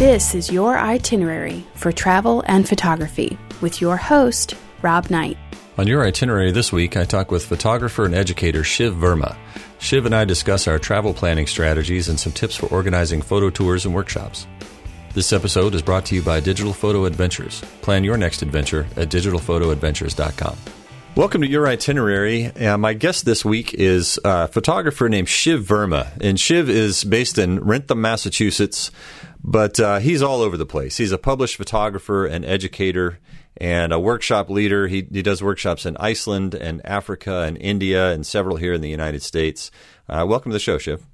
This is your itinerary for travel and photography with your host, Rob Knight. On your itinerary this week, I talk with photographer and educator Shiv Verma. Shiv and I discuss our travel planning strategies and some tips for organizing photo tours and workshops. This episode is brought to you by Digital Photo Adventures. Plan your next adventure at digitalphotoadventures.com. Welcome to your itinerary. Uh, my guest this week is a photographer named Shiv Verma, and Shiv is based in Wrentham, Massachusetts. But uh, he's all over the place. He's a published photographer and educator and a workshop leader. He, he does workshops in Iceland and Africa and India and several here in the United States. Uh, welcome to the show, Shiv.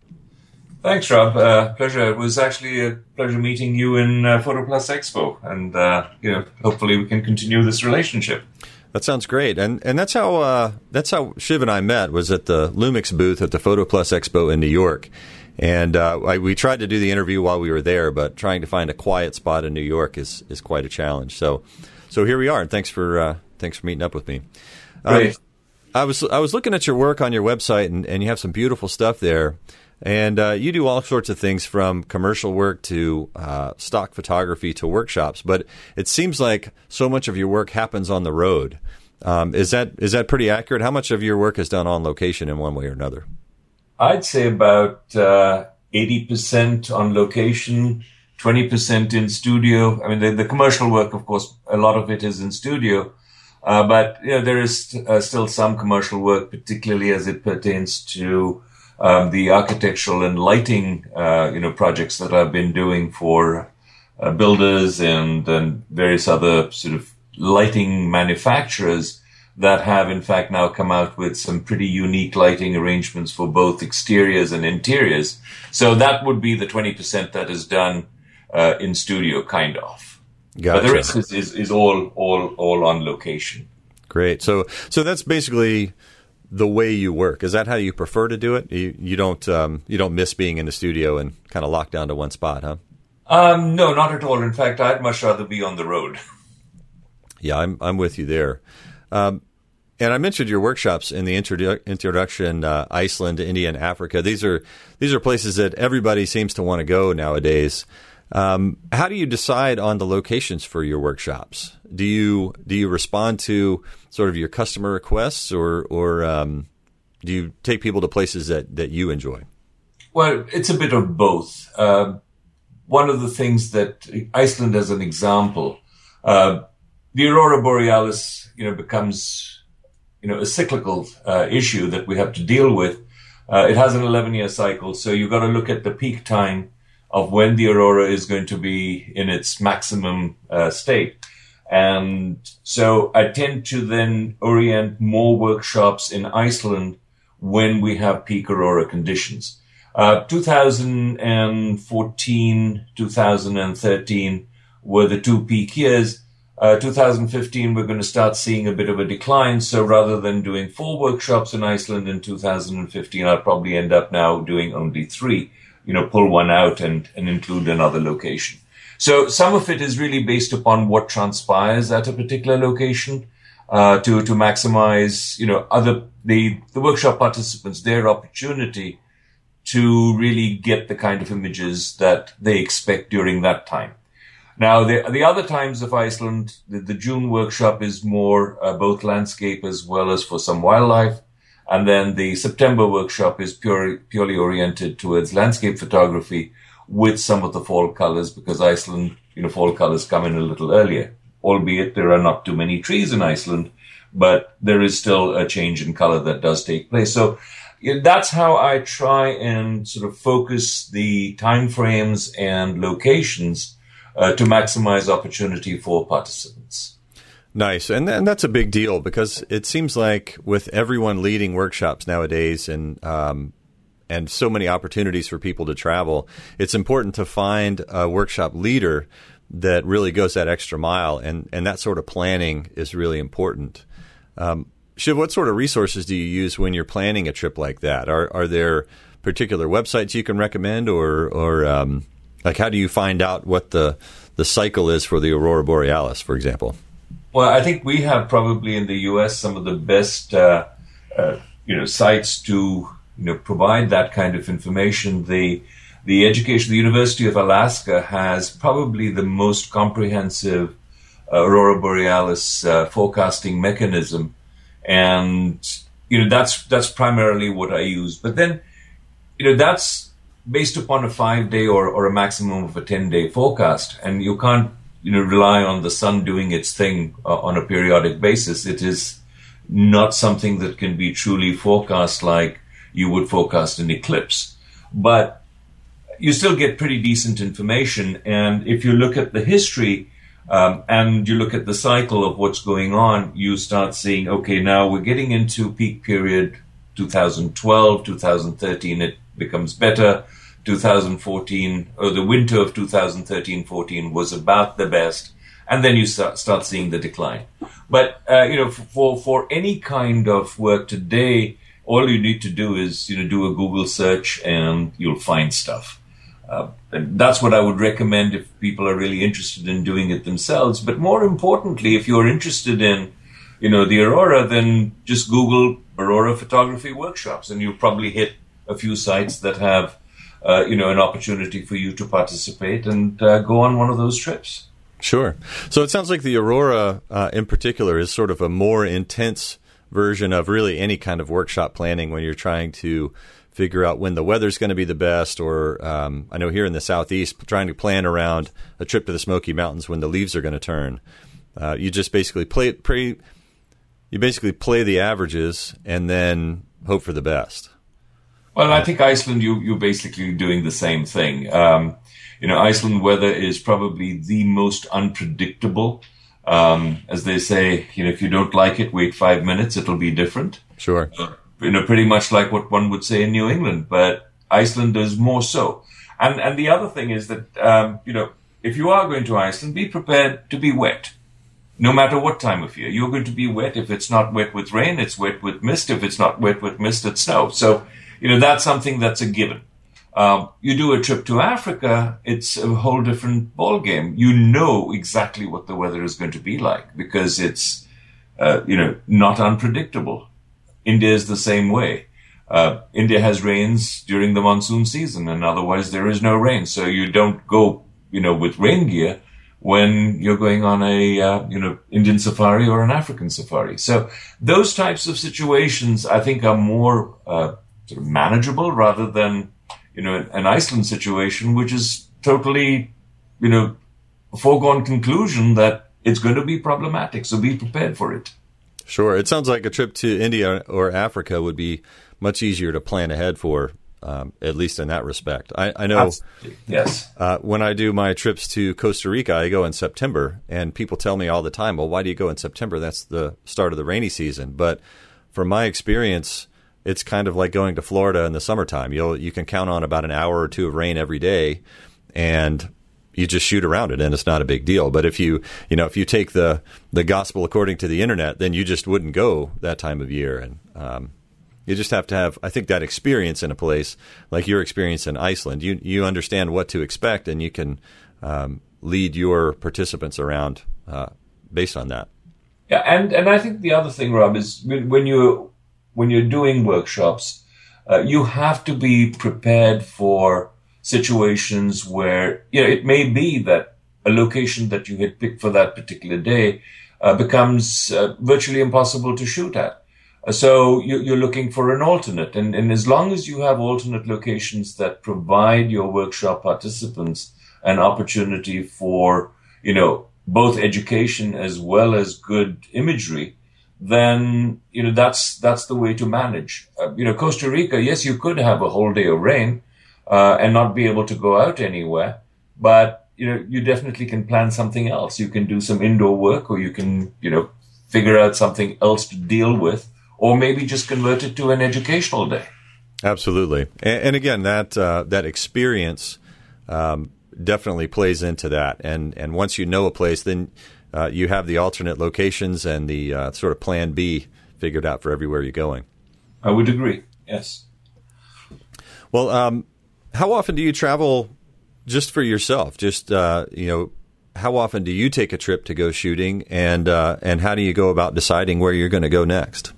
Thanks, Rob. Uh, pleasure. It was actually a pleasure meeting you in uh, Photo Plus Expo, and uh, you know, hopefully, we can continue this relationship. That sounds great, and and that's how uh, that's how Shiv and I met was at the Lumix booth at the Photo Plus Expo in New York, and uh, I, we tried to do the interview while we were there, but trying to find a quiet spot in New York is is quite a challenge. So, so here we are, and thanks for uh, thanks for meeting up with me. Um, I was I was looking at your work on your website, and, and you have some beautiful stuff there. And uh, you do all sorts of things from commercial work to uh, stock photography to workshops. But it seems like so much of your work happens on the road. Um, is that is that pretty accurate? How much of your work is done on location in one way or another? I'd say about uh, eighty percent on location, twenty percent in studio. I mean, the, the, commercial work, of course, a lot of it is in studio, uh, but you know, there is uh, still some commercial work, particularly as it pertains to um, the architectural and lighting, uh, you know, projects that I've been doing for uh, builders and and various other sort of lighting manufacturers that have in fact now come out with some pretty unique lighting arrangements for both exteriors and interiors. So that would be the 20% that is done uh, in studio, kind of. Gotcha. But the rest is, is, is all, all, all on location. Great. So, so that's basically the way you work. Is that how you prefer to do it? You, you don't, um, you don't miss being in the studio and kind of locked down to one spot, huh? Um, no, not at all. In fact, I'd much rather be on the road. Yeah, I'm I'm with you there. Um, and I mentioned your workshops in the introdu- introduction, uh, Iceland, India, and Africa. These are these are places that everybody seems to want to go nowadays. Um, how do you decide on the locations for your workshops? Do you do you respond to sort of your customer requests, or or um, do you take people to places that that you enjoy? Well, it's a bit of both. Uh, one of the things that Iceland, as an example, uh, the aurora borealis, you know, becomes you know, a cyclical uh, issue that we have to deal with. Uh, it has an 11 year cycle. So you've got to look at the peak time of when the aurora is going to be in its maximum uh, state. And so I tend to then orient more workshops in Iceland when we have peak aurora conditions. Uh, 2014, 2013 were the two peak years. Uh, 2015, we're going to start seeing a bit of a decline. So rather than doing four workshops in Iceland in 2015, I'll probably end up now doing only three, you know, pull one out and, and include another location. So some of it is really based upon what transpires at a particular location, uh, to, to maximize, you know, other, the, the workshop participants, their opportunity to really get the kind of images that they expect during that time. Now, the, the other times of Iceland, the, the June workshop is more uh, both landscape as well as for some wildlife. And then the September workshop is pure, purely oriented towards landscape photography with some of the fall colors because Iceland, you know, fall colors come in a little earlier, albeit there are not too many trees in Iceland, but there is still a change in color that does take place. So that's how I try and sort of focus the time frames and locations uh, to maximize opportunity for participants. Nice, and and that's a big deal because it seems like with everyone leading workshops nowadays, and um, and so many opportunities for people to travel, it's important to find a workshop leader that really goes that extra mile, and and that sort of planning is really important. Um, Shiv, what sort of resources do you use when you're planning a trip like that? Are are there particular websites you can recommend, or or um, like, how do you find out what the the cycle is for the aurora borealis, for example? Well, I think we have probably in the U.S. some of the best, uh, uh, you know, sites to you know provide that kind of information. The the education, the University of Alaska has probably the most comprehensive uh, aurora borealis uh, forecasting mechanism, and you know that's that's primarily what I use. But then, you know, that's based upon a five day or, or a maximum of a ten day forecast, and you can't you know rely on the sun doing its thing uh, on a periodic basis. It is not something that can be truly forecast like you would forecast an eclipse, but you still get pretty decent information. And if you look at the history um, and you look at the cycle of what's going on, you start seeing, okay, now we're getting into peak period 2012, 2013, it becomes better. 2014, or the winter of 2013 14 was about the best. And then you start, start seeing the decline. But, uh, you know, for, for any kind of work today, all you need to do is, you know, do a Google search and you'll find stuff. Uh, that's what I would recommend if people are really interested in doing it themselves. But more importantly, if you're interested in, you know, the aurora, then just Google aurora photography workshops, and you'll probably hit a few sites that have, uh, you know, an opportunity for you to participate and uh, go on one of those trips. Sure. So it sounds like the aurora, uh, in particular, is sort of a more intense version of really any kind of workshop planning when you're trying to figure out when the weather's going to be the best, or um, I know here in the southeast, trying to plan around a trip to the Smoky Mountains when the leaves are going to turn. Uh, you just basically play play, you basically play the averages and then hope for the best. Well, I think Iceland, you you're basically doing the same thing. Um, you know, Iceland weather is probably the most unpredictable. Um, as they say, you know, if you don't like it, wait five minutes; it'll be different. Sure. Uh, you know, pretty much like what one would say in New England, but Iceland is more so. And and the other thing is that um, you know, if you are going to Iceland, be prepared to be wet, no matter what time of year. You're going to be wet. If it's not wet with rain, it's wet with mist. If it's not wet with mist, it's snow. So you know that's something that's a given. Um, you do a trip to Africa, it's a whole different ball game. You know exactly what the weather is going to be like because it's, uh, you know, not unpredictable. India is the same way. Uh, India has rains during the monsoon season, and otherwise there is no rain. So you don't go, you know, with rain gear when you're going on a, uh, you know, Indian safari or an African safari. So those types of situations, I think, are more uh, sort of manageable rather than, you know, an Iceland situation, which is totally, you know, a foregone conclusion that it's going to be problematic. So be prepared for it. Sure. It sounds like a trip to India or Africa would be much easier to plan ahead for, um, at least in that respect. I, I know. Absolutely. Yes. Uh, when I do my trips to Costa Rica, I go in September, and people tell me all the time, "Well, why do you go in September? That's the start of the rainy season." But from my experience, it's kind of like going to Florida in the summertime. You'll you can count on about an hour or two of rain every day, and you just shoot around it and it's not a big deal. But if you, you know, if you take the, the gospel according to the internet, then you just wouldn't go that time of year. And, um, you just have to have, I think, that experience in a place like your experience in Iceland. You you understand what to expect, and you can um, lead your participants around uh, based on that. Yeah, and and I think the other thing, Rob, is when you when you're doing workshops, uh, you have to be prepared for situations where you know it may be that a location that you had picked for that particular day uh, becomes uh, virtually impossible to shoot at. Uh, so you, are looking for an alternate, and, and as long as you have alternate locations that provide your workshop participants an opportunity for you know both education as well as good imagery, then you know that's that's the way to manage. Uh, you know, Costa Rica, yes, you could have a whole day of rain, uh, and not be able to go out anywhere. But you know, you definitely can plan something else. You can do some indoor work, or you can you know figure out something else to deal with, or maybe just convert it to an educational day. Absolutely, and, and again, that uh, that experience um, definitely plays into that. And and once you know a place, then uh, you have the alternate locations and the uh, sort of plan B figured out for everywhere you're going. I would agree. Yes. Well, um, how often do you travel just for yourself? Just uh, you know, how often do you take a trip to go shooting, and uh, and how do you go about deciding where you're going to go next?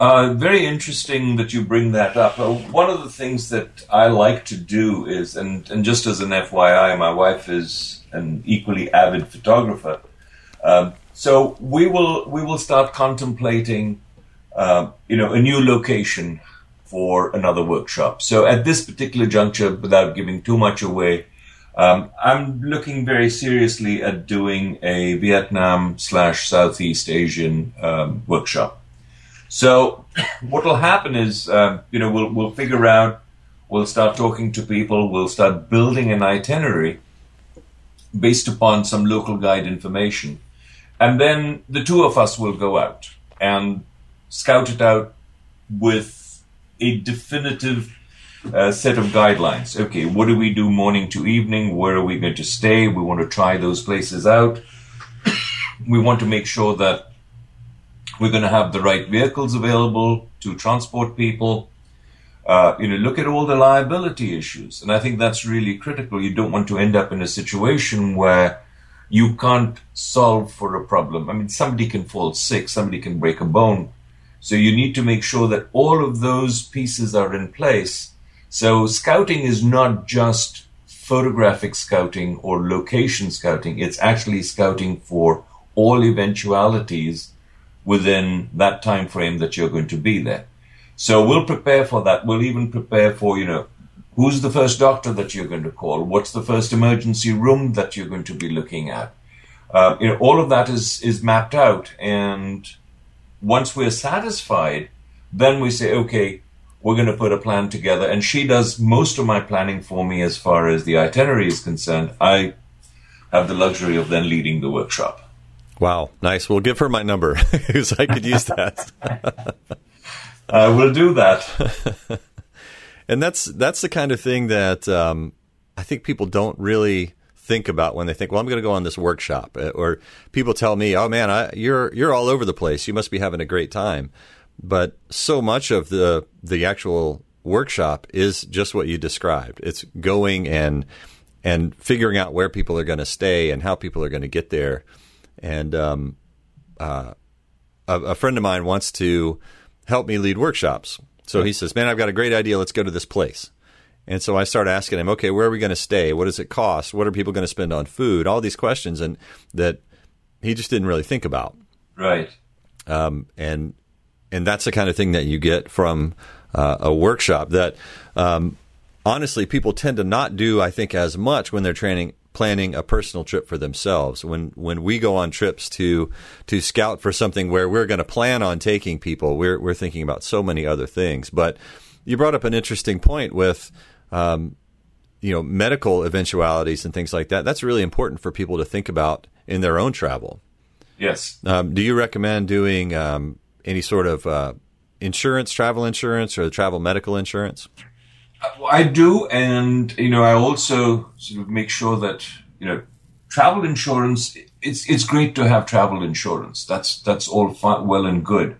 Uh, very interesting that you bring that up. Uh, one of the things that I like to do is, and, and just as an FYI, my wife is an equally avid photographer. Um, so we will we will start contemplating, uh, you know, a new location for another workshop. So at this particular juncture, without giving too much away, um, I'm looking very seriously at doing a Vietnam slash Southeast Asian um, workshop. So what will happen is, uh, you know, we'll we'll figure out, we'll start talking to people, we'll start building an itinerary based upon some local guide information, and then the two of us will go out and scout it out with a definitive uh, set of guidelines. Okay, what do we do morning to evening? Where are we going to stay? We want to try those places out. we want to make sure that we're going to have the right vehicles available to transport people. Uh, you know, look at all the liability issues. And I think that's really critical. You don't want to end up in a situation where you can't solve for a problem. I mean, somebody can fall sick, somebody can break a bone. So you need to make sure that all of those pieces are in place. So scouting is not just photographic scouting or location scouting. It's actually scouting for all eventualities within that time frame that you're going to be there. So we'll prepare for that. We'll even prepare for, you know, who's the first doctor that you're going to call? What's the first emergency room that you're going to be looking at? Uh, you know, all of that is, is mapped out. And once we're satisfied, then we say, okay, we're going to put a plan together. And she does most of my planning for me as far as the itinerary is concerned. I have the luxury of then leading the workshop. Wow, nice. We'll give her my number because I could use that. I will do that. and that's that's the kind of thing that um, I think people don't really think about when they think, "Well, I'm going to go on this workshop," uh, or people tell me, "Oh man, I, you're you're all over the place. You must be having a great time." But so much of the the actual workshop is just what you described. It's going and and figuring out where people are going to stay and how people are going to get there and um, uh, a, a, friend of mine wants to help me lead workshops. So he says, "Man, I've got a great idea. Let's go to this place." And so I start asking him, "Okay, where are we going to stay? What does it cost? What are people going to spend on food? All these questions, and that he just didn't really think about." Right. Um, and and that's the kind of thing that you get from uh, a workshop that um, honestly people tend to not do. I think as much when they're training planning a personal trip for themselves. When when we go on trips to to scout for something where we're going to plan on taking people, we're we're thinking about so many other things. But you brought up an interesting point with. Um, you know, medical eventualities and things like that. That's really important for people to think about in their own travel. Yes. Um, do you recommend doing um, any sort of uh, insurance, travel insurance, or travel medical insurance? I do, and you know, I also sort of make sure that you know, travel insurance. It's it's great to have travel insurance. That's that's all fun, well and good,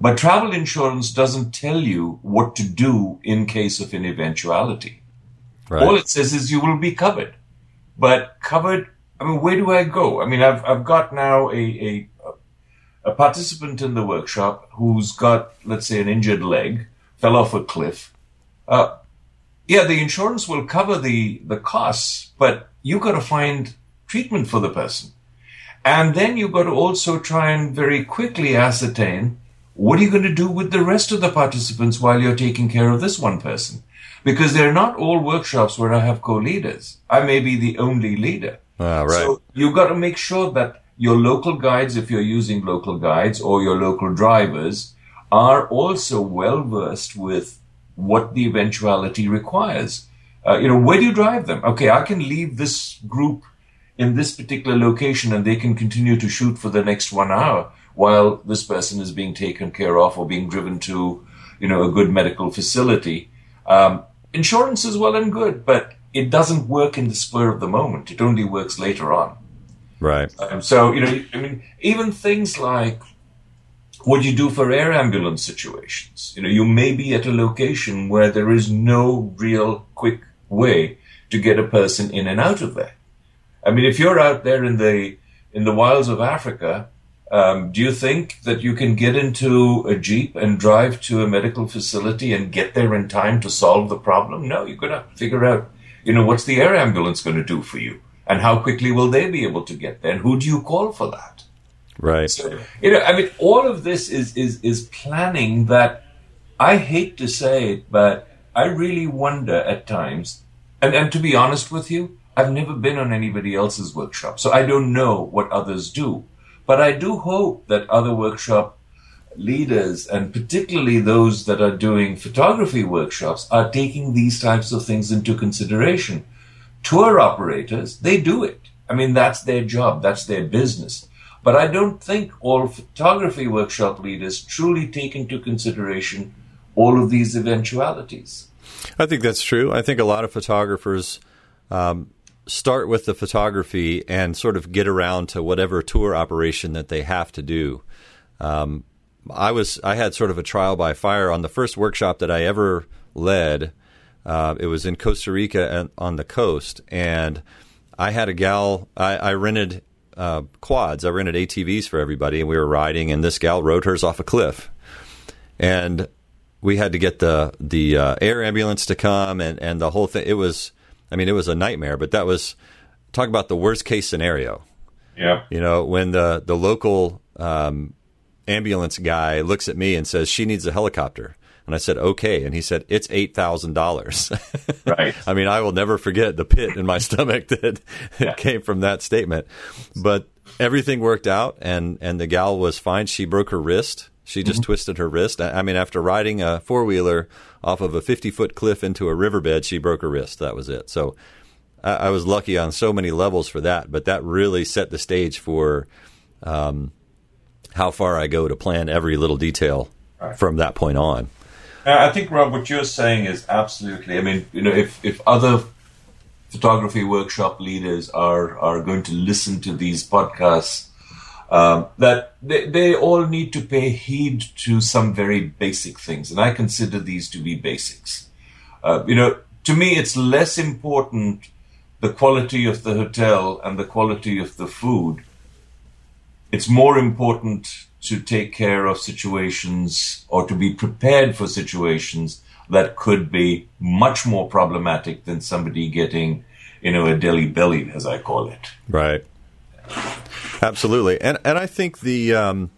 but travel insurance doesn't tell you what to do in case of an eventuality. Right. All it says is you will be covered, but covered. I mean, where do I go? I mean, I've I've got now a a, a participant in the workshop who's got, let's say, an injured leg, fell off a cliff. Uh, yeah, the insurance will cover the, the costs, but you've got to find treatment for the person. And then you've got to also try and very quickly ascertain what are you going to do with the rest of the participants while you're taking care of this one person? Because they're not all workshops where I have co-leaders. I may be the only leader. Ah, right. So you've got to make sure that your local guides, if you're using local guides or your local drivers, are also well versed with what the eventuality requires. Uh, you know, where do you drive them? Okay, I can leave this group in this particular location and they can continue to shoot for the next one hour while this person is being taken care of or being driven to, you know, a good medical facility. Um, insurance is well and good, but it doesn't work in the spur of the moment. It only works later on. Right. Um, so, you know, I mean, even things like what do you do for air ambulance situations. You know, you may be at a location where there is no real quick way to get a person in and out of there. I mean, if you're out there in the in the wilds of Africa Um, do you think that you can get into a Jeep and drive to a medical facility and get there in time to solve the problem? No, you're going to figure out, you know, what's the air ambulance going to do for you? And how quickly will they be able to get there? And who do you call for that? Right. So, you know, I mean, all of this is, is, is planning that I hate to say it, but I really wonder at times, and, and to be honest with you, I've never been on anybody else's workshop, so I don't know what others do. But I do hope that other workshop leaders, and particularly those that are doing photography workshops, are taking these types of things into consideration. Tour operators, they do it. I mean, that's their job, that's their business. But I don't think all photography workshop leaders truly take into consideration all of these eventualities. I think that's true. I think a lot of photographers um, start with the photography and sort of get around to whatever tour operation that they have to do. Um, I was I had sort of a trial by fire on the first workshop that I ever led. Uh, it was in Costa Rica and on the coast, and I had a gal. I, I rented uh, quads. I rented ATVs for everybody, and we were riding. And this gal rode hers off a cliff, and we had to get the the uh, air ambulance to come, and and the whole thing. It was, I mean, it was a nightmare. But that was talk about the worst case scenario. Yeah, you know, when the the local um, ambulance guy looks at me and says she needs a helicopter. And I said, okay. And he said, it's $8,000. Right. I mean, I will never forget the pit in my stomach that yeah. came from that statement. But everything worked out and, and the gal was fine. She broke her wrist. She just mm-hmm. twisted her wrist. I mean, after riding a four wheeler off of a 50 foot cliff into a riverbed, she broke her wrist. That was it. So I, I, was lucky on so many levels for that. But that really set the stage for um, how far I go to plan every little detail right. from that point on. I think, Rob, what you're saying is absolutely. I mean, you know, if if other photography workshop leaders are are going to listen to these podcasts, um, that they, they all need to pay heed to some very basic things, and I consider these to be basics. Uh, you know, to me, it's less important the quality of the hotel and the quality of the food. It's more important to take care of situations or to be prepared for situations that could be much more problematic than somebody getting, you know, a Delhi belly, as I call it. Right. Absolutely, and and I think the um,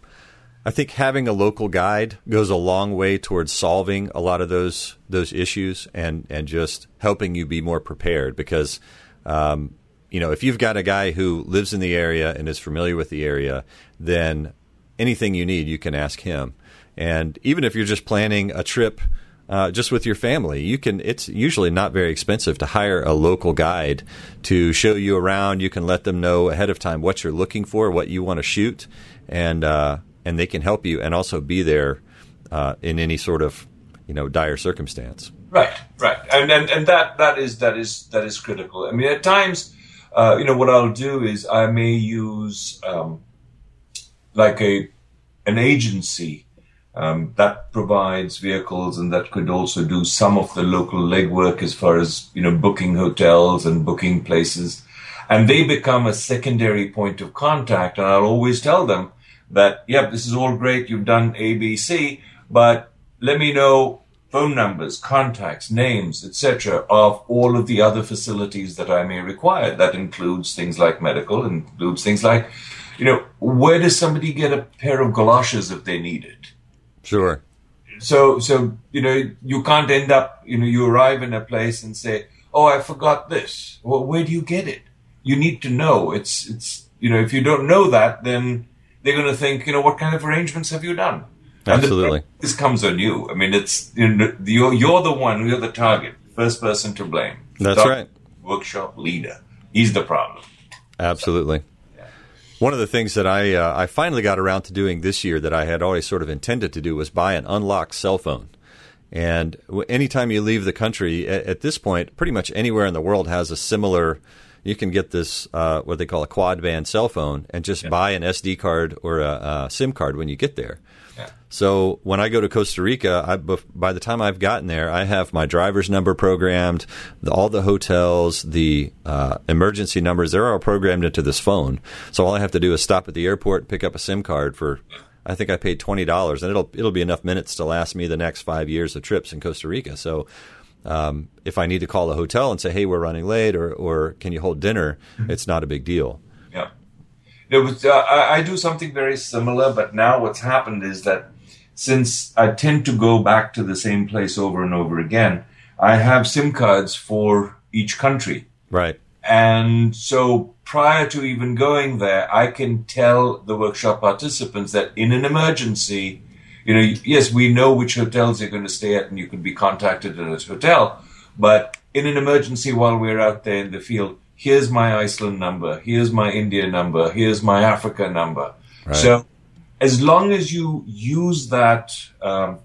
I think having a local guide goes a long way towards solving a lot of those those issues and and just helping you be more prepared because. Um, you know, if you've got a guy who lives in the area and is familiar with the area, then anything you need, you can ask him. And even if you're just planning a trip uh, just with your family, you can. It's usually not very expensive to hire a local guide to show you around. You can let them know ahead of time what you're looking for, what you want to shoot, and uh, and they can help you and also be there uh, in any sort of you know dire circumstance. Right, right, and and, and that that is that is that is critical. I mean, at times, uh, you know, what I'll do is I may use. Um, like a an agency um, that provides vehicles and that could also do some of the local legwork as far as you know booking hotels and booking places, and they become a secondary point of contact. And I'll always tell them that, yep, this is all great. You've done ABC, but let me know phone numbers, contacts, names, etc., of all of the other facilities that I may require. That includes things like medical, includes things like you know, where does somebody get a pair of galoshes if they need it? Sure. So, so you know, you can't end up. You know, you arrive in a place and say, "Oh, I forgot this." Well, where do you get it? You need to know. It's, it's. You know, if you don't know that, then they're going to think, you know, what kind of arrangements have you done? Absolutely. this comes on you. I mean, it's you know, you're, you're the one, you're the target, first person to blame. That's right. Workshop leader. He's the problem. Absolutely. One of the things that I uh, I finally got around to doing this year that I had always sort of intended to do was buy an unlocked cell phone. And anytime you leave the country, at, at this point, pretty much anywhere in the world has a similar you can get this uh, what they call a quad band cell phone and just yeah. buy an SD card or a, a, SIM card when you get there. Yeah. So when I go to Costa Rica, I, by the time I've gotten there, I have my driver's number programmed, the, all the hotels, the uh, emergency numbers, they're all programmed into this phone. So all I have to do is stop at the airport, pick up a SIM card for I think I paid twenty dollars, and it'll it'll be enough minutes to last me the next five years of trips in Costa Rica. So, um, if I need to call a hotel and say, "Hey, we're running late," or or can you hold dinner, mm-hmm. it's not a big deal. It was. Uh, I, I do something very similar, but now what's happened is that since I tend to go back to the same place over and over again, I have SIM cards for each country. Right. And so prior to even going there, I can tell the workshop participants that in an emergency, you know, yes, we know which hotels you're going to stay at and you can be contacted at a hotel, but in an emergency while we're out there in the field, here's my Iceland number, here's my India number, here's my Africa number. Right. So as long as you use that, um,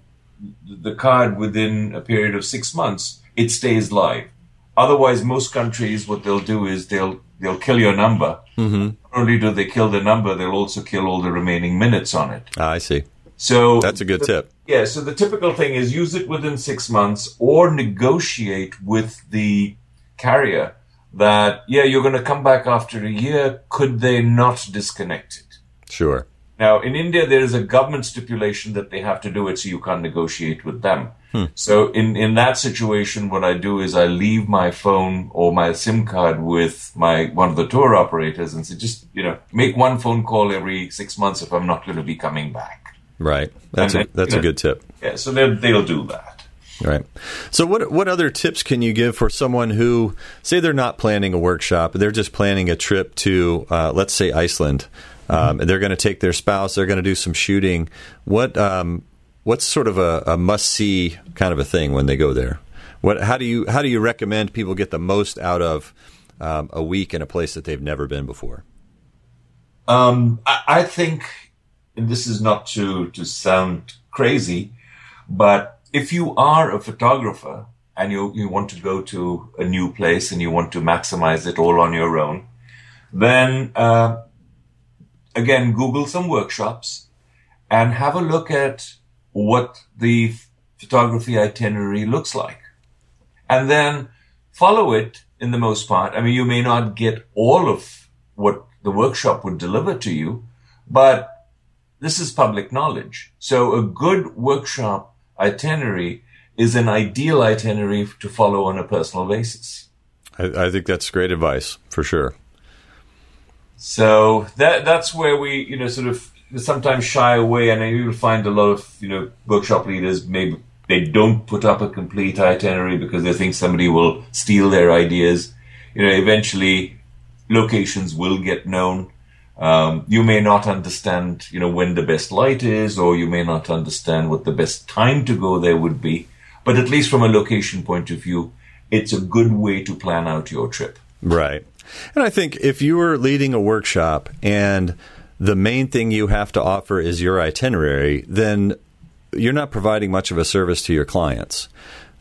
the card within a period of six months, it stays live. Otherwise, most countries, what they'll do is they'll they'll kill your number. Mm-hmm. Not only do they kill the number, they'll also kill all the remaining minutes on it. Ah, I see. So that's a good the, tip. Yeah. So the typical thing is use it within six months, or negotiate with the carrier that yeah, you're going to come back after a year. Could they not disconnect it? Sure. Now, in India, there is a government stipulation that they have to do it, so you can't negotiate with them. Hmm. So, in, in that situation, what I do is I leave my phone or my SIM card with my one of the tour operators and say, just you know, make one phone call every six months if I'm not going to be coming back. Right. That's and a, that's a good tip. Yeah. So they'll they'll do that. Right. So, what what other tips can you give for someone who say they're not planning a workshop, they're just planning a trip to, uh, let's say, Iceland? Um, and they're going to take their spouse. They're going to do some shooting. What um, what's sort of a, a must see kind of a thing when they go there? What how do you how do you recommend people get the most out of um, a week in a place that they've never been before? Um, I, I think, and this is not to to sound crazy, but if you are a photographer and you you want to go to a new place and you want to maximize it all on your own, then uh, again, Google some workshops and have a look at what the photography itinerary looks like. And then follow it in the most part. I mean, you may not get all of what the workshop would deliver to you, but this is public knowledge. So a good workshop itinerary is an ideal itinerary to follow on a personal basis. I, I think that's great advice for sure. So that that's where we, you know, sort of sometimes shy away, and you'll find a lot of, you know, workshop leaders maybe they don't put up a complete itinerary because they think somebody will steal their ideas. You know, eventually locations will get known. Um, you may not understand, you know, when the best light is, or you may not understand what the best time to go there would be. But at least from a location point of view, it's a good way to plan out your trip. Right. And I think if you were leading a workshop and the main thing you have to offer is your itinerary, then you're not providing much of a service to your clients.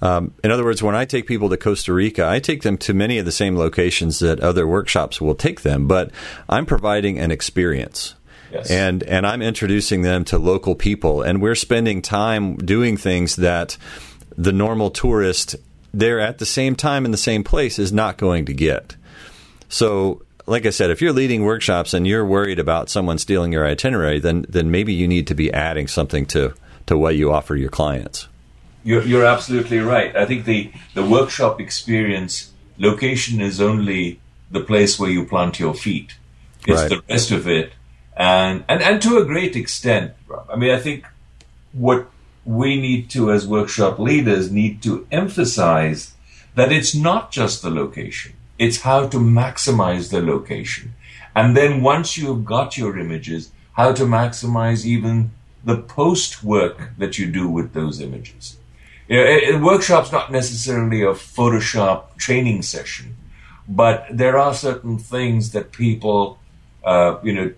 Um, in other words, when I take people to Costa Rica, I take them to many of the same locations that other workshops will take them, but I'm providing an experience. Yes. And and I'm introducing them to local people, and we're spending time doing things that the normal tourist there at the same time in the same place is not going to get. So, like I said, if you're leading workshops and you're worried about someone stealing your itinerary, then then maybe you need to be adding something to to what you offer your clients. You're, you're absolutely right. I think the the workshop experience location is only the place where you plant your feet. It's right. the rest of it, and and and to a great extent, I mean, I think what we need to, as workshop leaders, need to emphasize that it's not just the location it's how to maximize the location. And then once you've got your images, how to maximize even the post work that you do with those images. You know, a, a workshop's not necessarily a Photoshop training session, but there are certain things that people, uh, you know,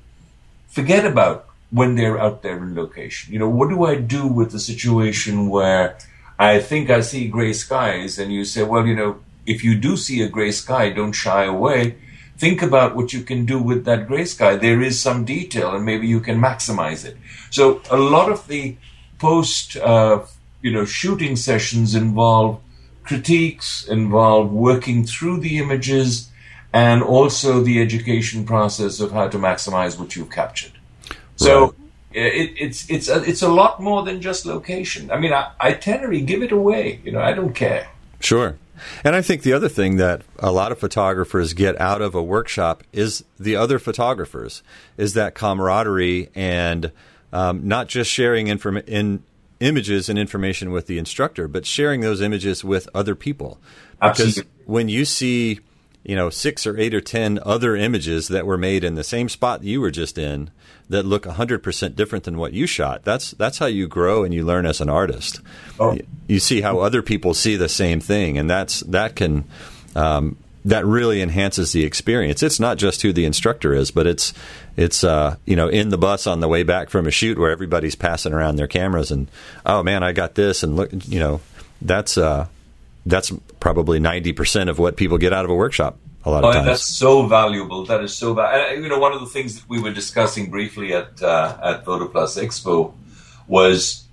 forget about when they're out there in location. You know, what do I do with the situation where I think I see gray skies and you say, well, you know, if you do see a gray sky, don't shy away. Think about what you can do with that gray sky. There is some detail, and maybe you can maximize it. So a lot of the post, uh, you know, shooting sessions involve critiques, involve working through the images, and also the education process of how to maximize what you've captured. So. It, it's it's a, it's a lot more than just location. I mean, I, itinerary, give it away. You know, I don't care. Sure. And I think the other thing that a lot of photographers get out of a workshop is the other photographers, is that camaraderie and um, not just sharing inform- in images and information with the instructor, but sharing those images with other people. Absolutely. Because when you see, you know, six or eight or ten other images that were made in the same spot you were just in, that look 100% different than what you shot. That's that's how you grow and you learn as an artist. Oh. You, see how other people see the same thing, and that's that can um, that really enhances the experience. It's not just who the instructor is, but it's it's uh, you know in the bus on the way back from a shoot where everybody's passing around their cameras and oh man, I got this and look, you know that's uh, that's probably ninety percent of what people get out of a workshop a lot of oh, times. That's so valuable. That is so valuable. You know, one of the things that we were discussing briefly at uh, at Plus Expo was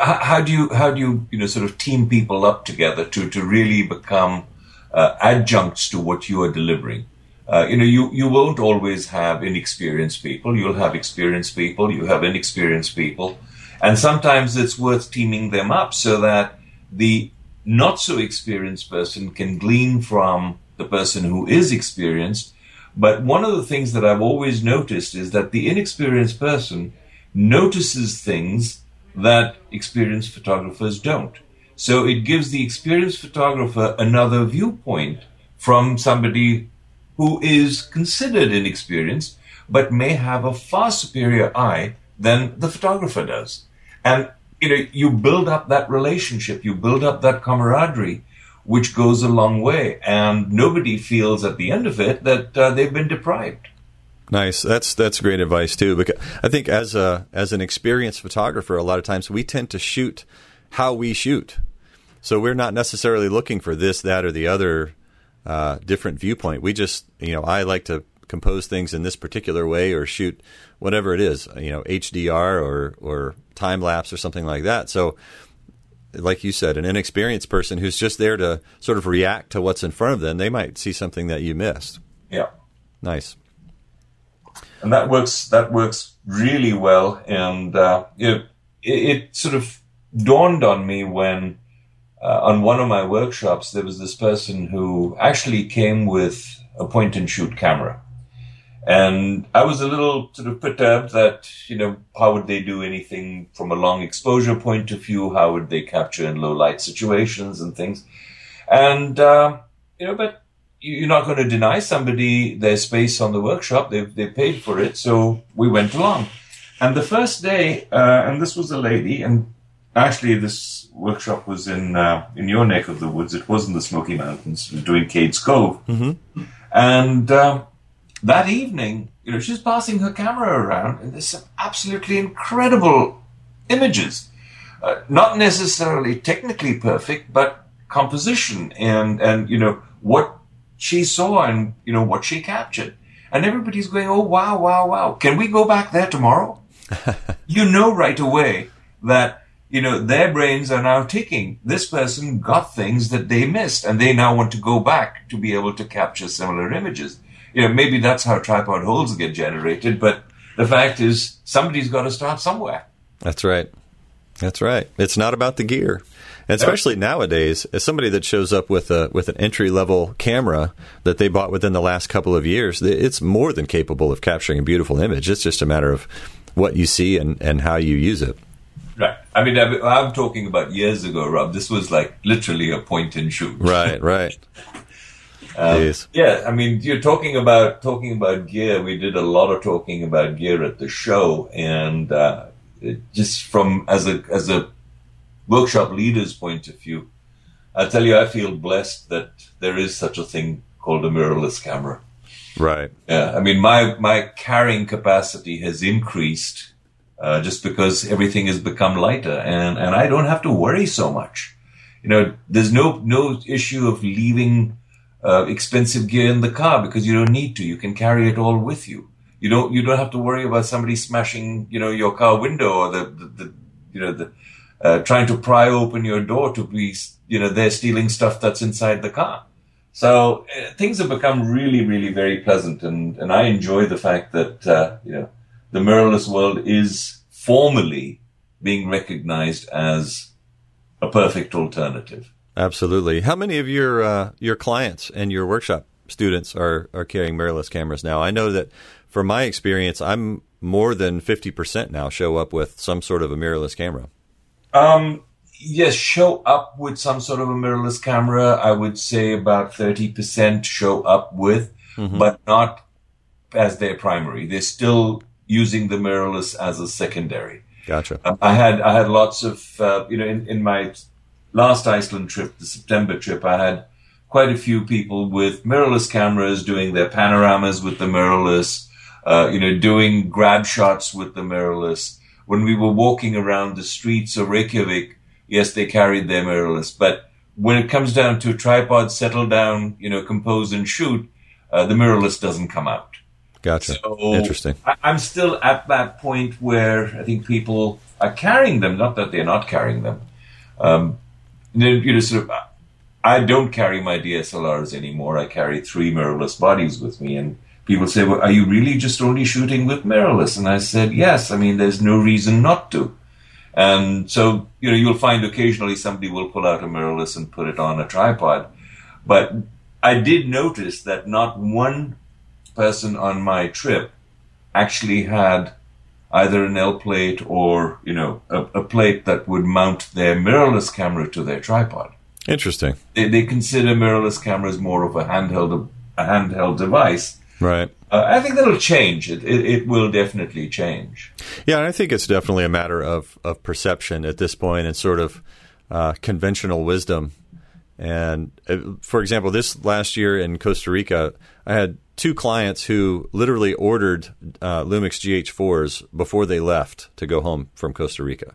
how, how, do you how do you you know sort of team people up together to to really become uh, adjuncts to what you are delivering. Uh, you know, you, you won't always have inexperienced people. You'll have experienced people. You have inexperienced people. And sometimes it's worth teaming them up so that the not so experienced person can glean from the person who is experienced. But one of the things that I've always noticed is that the inexperienced person notices things that experienced photographers don't. So it gives the experienced photographer another viewpoint from somebody who is considered inexperienced, but may have a far superior eye than the photographer does. And you know, you build up that relationship, you build up that camaraderie, which goes a long way. And nobody feels at the end of it that uh, they've been deprived. Nice. That's that's great advice too. Because I think as a as an experienced photographer, a lot of times we tend to shoot how we shoot. So we're not necessarily looking for this, that, or the other uh, different viewpoint. We just, you know, I like to compose things in this particular way or shoot whatever it is, you know, HDR or or time lapse or something like that. So like you said, an inexperienced person who's just there to sort of react to what's in front of them, they might see something that you missed. Yeah. Nice. And that works. That works really well. And uh, it, it, sort of dawned on me when, uh, on one of my workshops, there was this person who actually came with a point and shoot camera. And I was a little sort of perturbed that, you know, how would they do anything from a long exposure point of view? How would they capture in low light situations and things? And, uh, you know, but you're not going to deny somebody their space on the workshop. They they paid for it, so we went along. And the first day, uh, and this was a lady, and actually this workshop was in uh, in your neck of the woods. It was in the Smoky Mountains, doing Cades Cove, mm-hmm. and um, that evening, you know, she's passing her camera around, and there's some absolutely incredible images. Uh, not necessarily technically perfect, but composition and and you know what she saw and you know what she captured. And everybody's going, "Oh wow, wow, wow! Can we go back there tomorrow?" you know right away that you know their brains are now ticking. This person got things that they missed, and they now want to go back to be able to capture similar images you know, maybe that's how tripod holes get generated, but the fact is somebody's got to start somewhere. That's right. That's right. It's not about the gear. And especially nowadays, as somebody that shows up with a with an entry level camera that they bought within the last couple of years, it's more than capable of capturing a beautiful image. It's just a matter of what you see and, and how you use it. Right. I mean, I'm talking about years ago, Rob. This was like literally a point and shoot. Right. Right. Um, yeah, I mean, you're talking about talking about gear. We did a lot of talking about gear at the show, and uh, just from as a as a workshop leader's point of view, I tell you, I feel blessed that there is such a thing called a mirrorless camera. Right. Yeah. I mean, my my carrying capacity has increased uh, just because everything has become lighter, and and I don't have to worry so much. you know, there's no no issue of leaving uh, expensive gear in the car because you don't need to. You can carry it all with you. You don't you don't have to worry about somebody smashing you know your car window or the the, the you know the uh, trying to pry open your door to be you know they're stealing stuff that's inside the car. So uh, things have become really really very pleasant and and I enjoy the fact that uh, you know the mirrorless world is formally being recognized as a perfect alternative. Absolutely. How many of your uh, your clients and your workshop students are are carrying mirrorless cameras now? I know that from my experience, I'm more than fifty percent now show up with some sort of a mirrorless camera. Um, yes, show up with some sort of a mirrorless camera. I would say about thirty percent show up with, mm-hmm. but not as their primary. They're still using the mirrorless as a secondary. Gotcha. Um, I had I had lots of uh, you know in, in my last Iceland trip, the September trip, I had quite a few people with mirrorless cameras doing their panoramas with the mirrorless, uh, you know, doing grab shots with the mirrorless. When we were walking around the streets of Reykjavik, yes, they carried their mirrorless, but when it comes down to a tripod, settle down, you know, compose and shoot, uh, the mirrorless doesn't come out. Gotcha. So Interesting. I, I'm still at that point where I think people are carrying them, not that they're not carrying them. Um, you know, sort of, I don't carry my DSLRs anymore. I carry three mirrorless bodies with me, and people say, "Well, are you really just only shooting with mirrorless?" And I said, "Yes. I mean, there's no reason not to." And so, you know, you'll find occasionally somebody will pull out a mirrorless and put it on a tripod, but I did notice that not one person on my trip actually had either an L plate or, you know, a, a, plate that would mount their mirrorless camera to their tripod. Interesting. They, they consider mirrorless cameras more of a handheld, a handheld device. Right. Uh, I think that'll change. It, it, it, will definitely change. Yeah, and I think it's definitely a matter of, of perception at this point and sort of uh, conventional wisdom. And uh, for example, this last year in Costa Rica, I had two clients who literally ordered uh, Lumix GH4s before they left to go home from Costa Rica.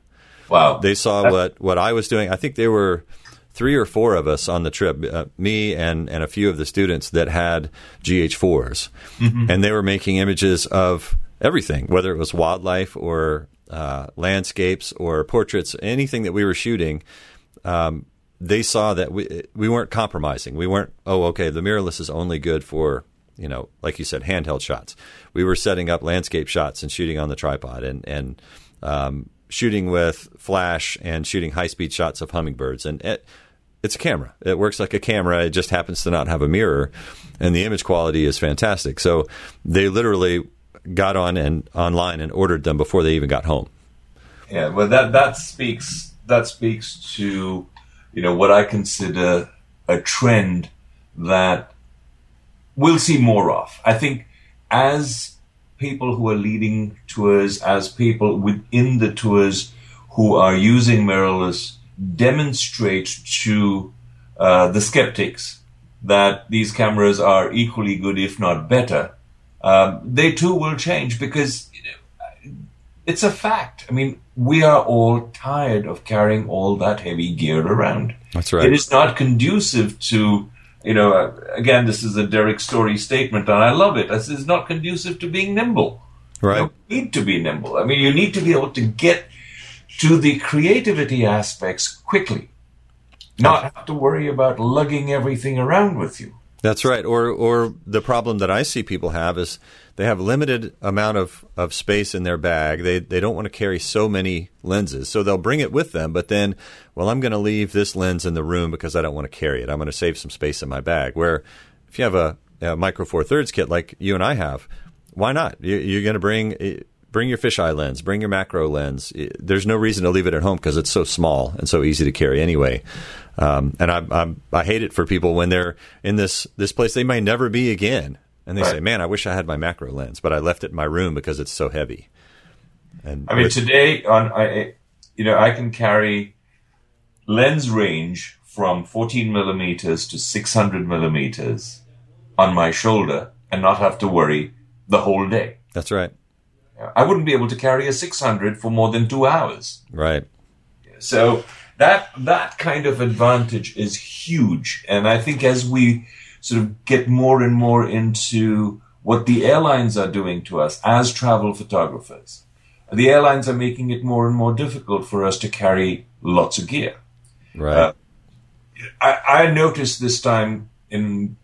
Wow! They saw what what I was doing. I think there were three or four of us on the trip, uh, me and and a few of the students that had GH4s, mm-hmm. and they were making images of everything, whether it was wildlife or uh, landscapes or portraits, anything that we were shooting. Um, they saw that we we weren't compromising. We weren't. Oh, okay. The mirrorless is only good for you know, like you said, handheld shots. We were setting up landscape shots and shooting on the tripod and and um, shooting with flash and shooting high speed shots of hummingbirds. And it, it's a camera. It works like a camera. It just happens to not have a mirror, and the image quality is fantastic. So they literally got on and online and ordered them before they even got home. Yeah, well, that that speaks that speaks to you know what I consider a trend that we'll see more of. I think as people who are leading tours, as people within the tours who are using mirrorless demonstrate to uh, the skeptics that these cameras are equally good, if not better, um, they too will change because it's a fact. I mean, we are all tired of carrying all that heavy gear around. That's right. It is not conducive to you know, uh, again, this is a Derrick Story statement, and I love it. This is not conducive to being nimble. Right. You need to be nimble. I mean, you need to be able to get to the creativity aspects quickly, not have to worry about lugging everything around with you. That's right. Or, or the problem that I see people have is they have limited amount of, of space in their bag. They they don't want to carry so many lenses, so they'll bring it with them. But then, well, I'm going to leave this lens in the room because I don't want to carry it. I'm going to save some space in my bag. Where if you have a, a micro four thirds kit like you and I have, why not? You, are going to bring eh, bring your fisheye lens, bring your macro lens. There's no reason to leave it at home because it's so small and so easy to carry anyway. Um, and I, I, I hate it for people when they're in this this place they may never be again and they right. say, "Man, I wish I had my macro lens, but I left it in my room because it's so heavy." And I mean, with- today on I, you know, I can carry lens range from 14 millimeters to 600 millimeters on my shoulder and not have to worry the whole day. That's right. I wouldn't be able to carry a 600 for more than two hours. Right. So that that kind of advantage is huge, and I think as we sort of get more and more into what the airlines are doing to us as travel photographers, the airlines are making it more and more difficult for us to carry lots of gear. Right. Uh, I, I noticed this time in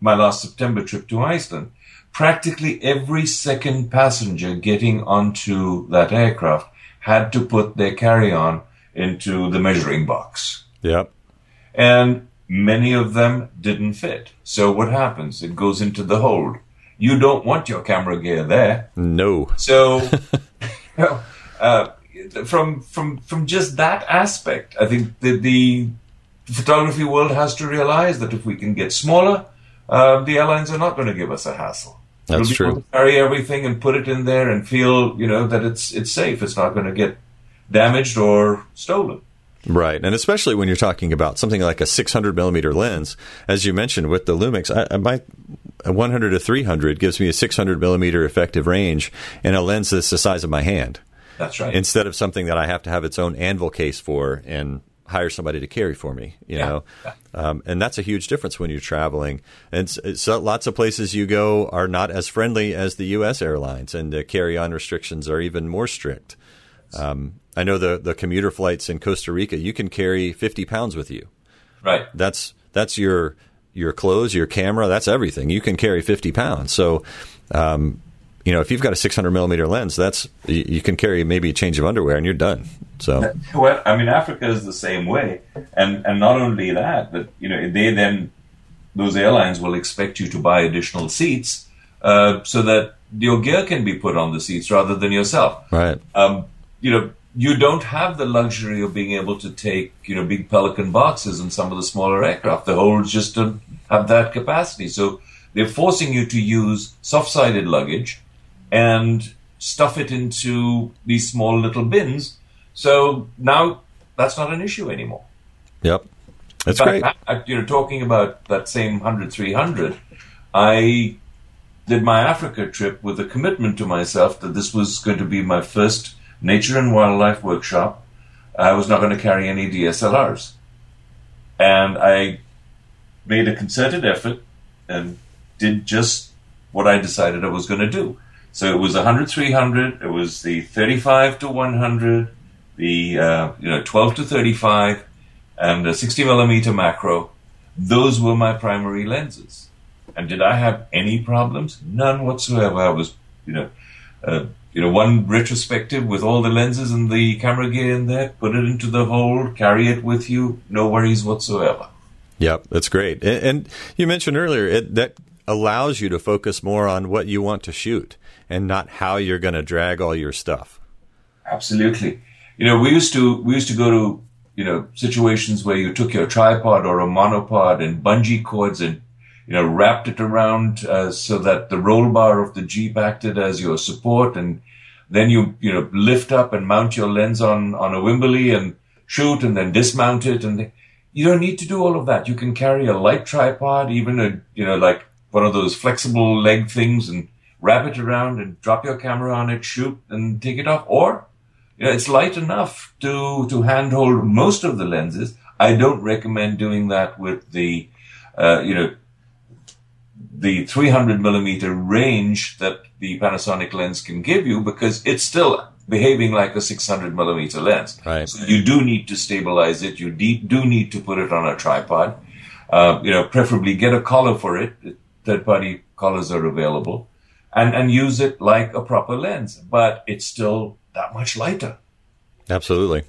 my last September trip to Iceland, practically every second passenger getting onto that aircraft had to put their carry-on into the measuring box. Yep. And many of them didn't fit. So what happens? It goes into the hold. You don't want your camera gear there. No. So, you know, uh, from from from just that aspect, I think the, the photography world has to realize that if we can get smaller, uh, the airlines are not going to give us a hassle. That's We'll true. carry everything and put it in there and feel, you know, that it's it's safe. It's not going to get damaged or stolen. Right, and especially when you're talking about something like a 600 millimeter lens, as you mentioned with the Lumix, I, I my 100 to 300 gives me a 600 millimeter effective range and a lens that's the size of my hand. That's right. Instead of something that I have to have its own anvil case for and hire somebody to carry for me, you Yeah. know, Yeah. um, and that's a huge difference when you're traveling. And lots of places you go are not as friendly as the U.S. airlines, and the carry-on restrictions are even more strict. Um, I know the the commuter flights in Costa Rica, you can carry 50 pounds with you. right. That's that's your your clothes, your camera, that's everything. You can carry 50 pounds. So. Um, you know, if you've got a 600 millimeter lens, that's you, you can carry maybe a change of underwear and you're done. So Well, I mean, Africa is the same way, and and not only that, but you know, they then those airlines will expect you to buy additional seats uh, so that your gear can be put on the seats rather than yourself. right, Um, you know, you don't have the luxury of being able to take you know big Pelican boxes in some of the smaller aircraft. The holds just don't have that capacity, so they're forcing you to use soft-sided luggage and stuff it into these small little bins. So now that's not an issue anymore. yep, that's In great. I- you know, talking about that same 100 300, I did my Africa trip with a commitment to myself that this was going to be my first nature and wildlife workshop. I was not going to carry any DSLRs. And I made a concerted effort and did just what I decided I was going to do. So it was 100 300, it was the 35 to 100, the uh, you know 12 to 35, and a 60 millimeter macro. Those were my primary lenses. And did I have any problems? None whatsoever. I was, you know, uh, you know, one retrospective with all the lenses and the camera gear in there. Put it into the hold, carry it with you. No worries whatsoever. Yep, that's great. And, and you mentioned earlier it, that allows you to focus more on what you want to shoot and not how you're going to drag all your stuff. Absolutely. You know, we used to we used to go to you know situations where you took your tripod or a monopod and bungee cords and you know wrapped it around uh, so that the roll bar of the jeep acted as your support, and then you you know lift up and mount your lens on on a Wimberley and shoot, and then dismount it, and you don't need to do all of that. You can carry a light tripod, even a you know like one of those flexible leg things, and wrap it around and drop your camera on it, shoot, and take it off, or you know, it's light enough to to handhold most of the lenses. I don't recommend doing that with the, uh, you know, the 300 millimeter range that the Panasonic lens can give you because it's still behaving like a 600 millimeter lens. Right. So you do need to stabilize it. You de- do need to put it on a tripod. Uh, you know, preferably get a collar for it. Third party collars are available and, and use it like a proper lens, but it's still that much lighter. Absolutely.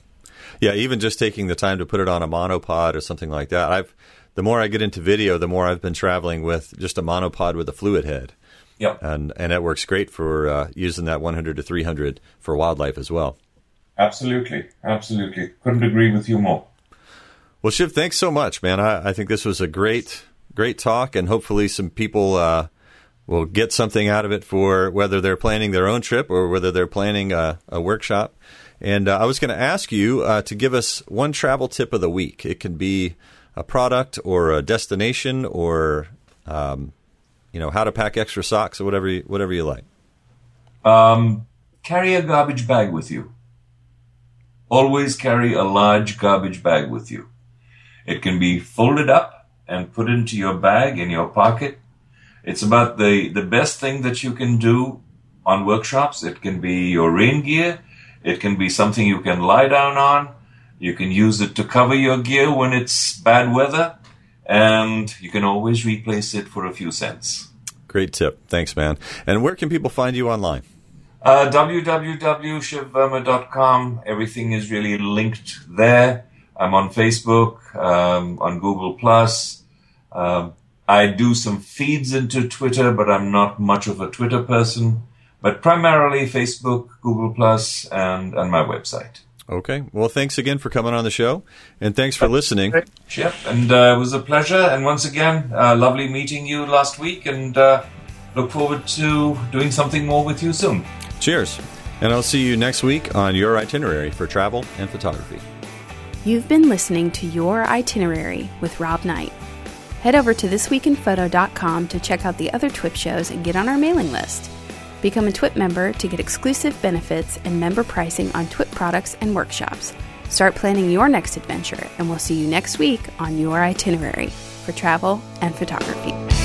Yeah, even just taking the time to put it on a monopod or something like that. I've the more I get into video, the more I've been traveling with just a monopod with a fluid head. Yep. And and it works great for uh, using that 100 to 300 for wildlife as well. Absolutely. Absolutely. Couldn't agree with you more. Well, Shiv, thanks so much, man. I, I think this was a great, great talk, and hopefully some people uh, will get something out of it for whether they're planning their own trip or whether they're planning a, a workshop. And uh, I was going to ask you uh, to give us one travel tip of the week. It can be a product or a destination or um, you know how to pack extra socks or whatever you, whatever you like. Um, carry a garbage bag with you. always carry a large garbage bag with you. It can be folded up and put into your bag in your pocket. It's about the, the best thing that you can do on workshops. It can be your rain gear. It can be something you can lie down on. You can use it to cover your gear when it's bad weather. And you can always replace it for a few cents. Great tip. Thanks, man. And where can people find you online? Uh, www.shivverma.com. Everything is really linked there. I'm on Facebook, um, on Google Plus. Um, I do some feeds into Twitter, but I'm not much of a Twitter person. But primarily Facebook, Google Plus, and and my website. Okay. Well, thanks again for coming on the show, and thanks for listening. Yep, and uh, it was a pleasure. And once again, uh, lovely meeting you last week, and uh, look forward to doing something more with you soon. Cheers. And I'll see you next week on your itinerary for travel and photography. You've been listening to Your Itinerary with Rob Knight. Head over to thisweekinphoto.com to check out the other TWIP shows and get on our mailing list. Become a TWIP member to get exclusive benefits and member pricing on TWIP products and workshops. Start planning your next adventure, and we'll see you next week on Your Itinerary for travel and photography.